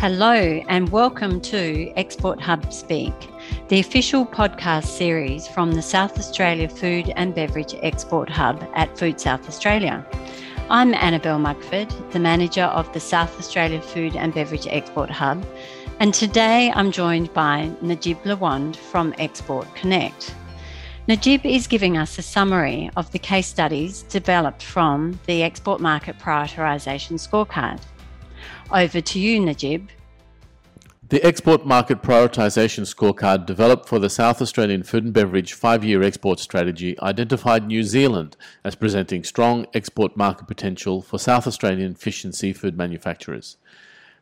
Hello, and welcome to Export Hub Speak, the official podcast series from the South Australia Food and Beverage Export Hub at Food South Australia. I'm Annabelle Mugford, the manager of the South Australia Food and Beverage Export Hub, and today I'm joined by Najib Lawand from Export Connect. Najib is giving us a summary of the case studies developed from the Export Market Prioritisation Scorecard. Over to you, Najib. The Export Market Prioritisation Scorecard, developed for the South Australian Food and Beverage five year export strategy, identified New Zealand as presenting strong export market potential for South Australian fish and seafood manufacturers.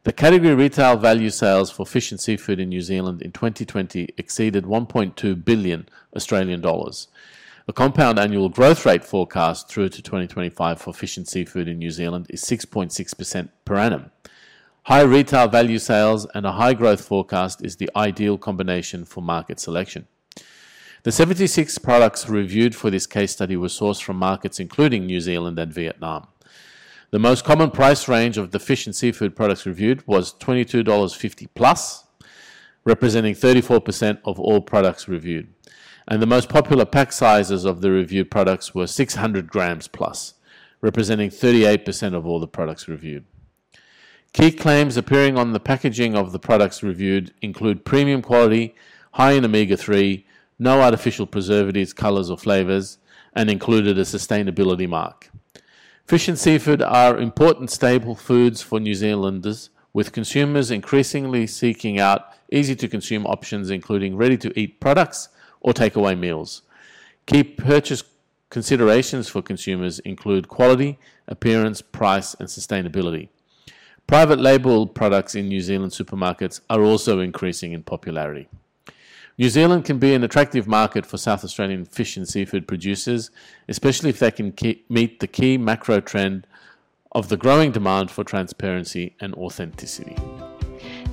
The category retail value sales for fish and seafood in New Zealand in 2020 exceeded 1.2 billion Australian dollars. The compound annual growth rate forecast through to 2025 for fish and seafood in New Zealand is 6.6% per annum. High retail value sales and a high growth forecast is the ideal combination for market selection. The 76 products reviewed for this case study were sourced from markets including New Zealand and Vietnam. The most common price range of the fish and seafood products reviewed was $22.50 plus, representing 34% of all products reviewed. And the most popular pack sizes of the reviewed products were 600 grams plus, representing 38% of all the products reviewed. Key claims appearing on the packaging of the products reviewed include premium quality, high in omega 3, no artificial preservatives, colors, or flavors, and included a sustainability mark. Fish and seafood are important staple foods for New Zealanders, with consumers increasingly seeking out easy to consume options, including ready to eat products or takeaway meals. Key purchase considerations for consumers include quality, appearance, price, and sustainability. Private label products in New Zealand supermarkets are also increasing in popularity. New Zealand can be an attractive market for South Australian fish and seafood producers, especially if they can meet the key macro trend of the growing demand for transparency and authenticity.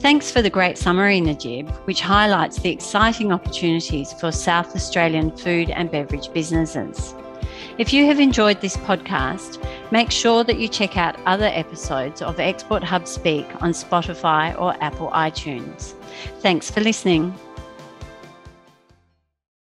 Thanks for the great summary, Najib, which highlights the exciting opportunities for South Australian food and beverage businesses. If you have enjoyed this podcast, make sure that you check out other episodes of Export Hub Speak on Spotify or Apple iTunes. Thanks for listening.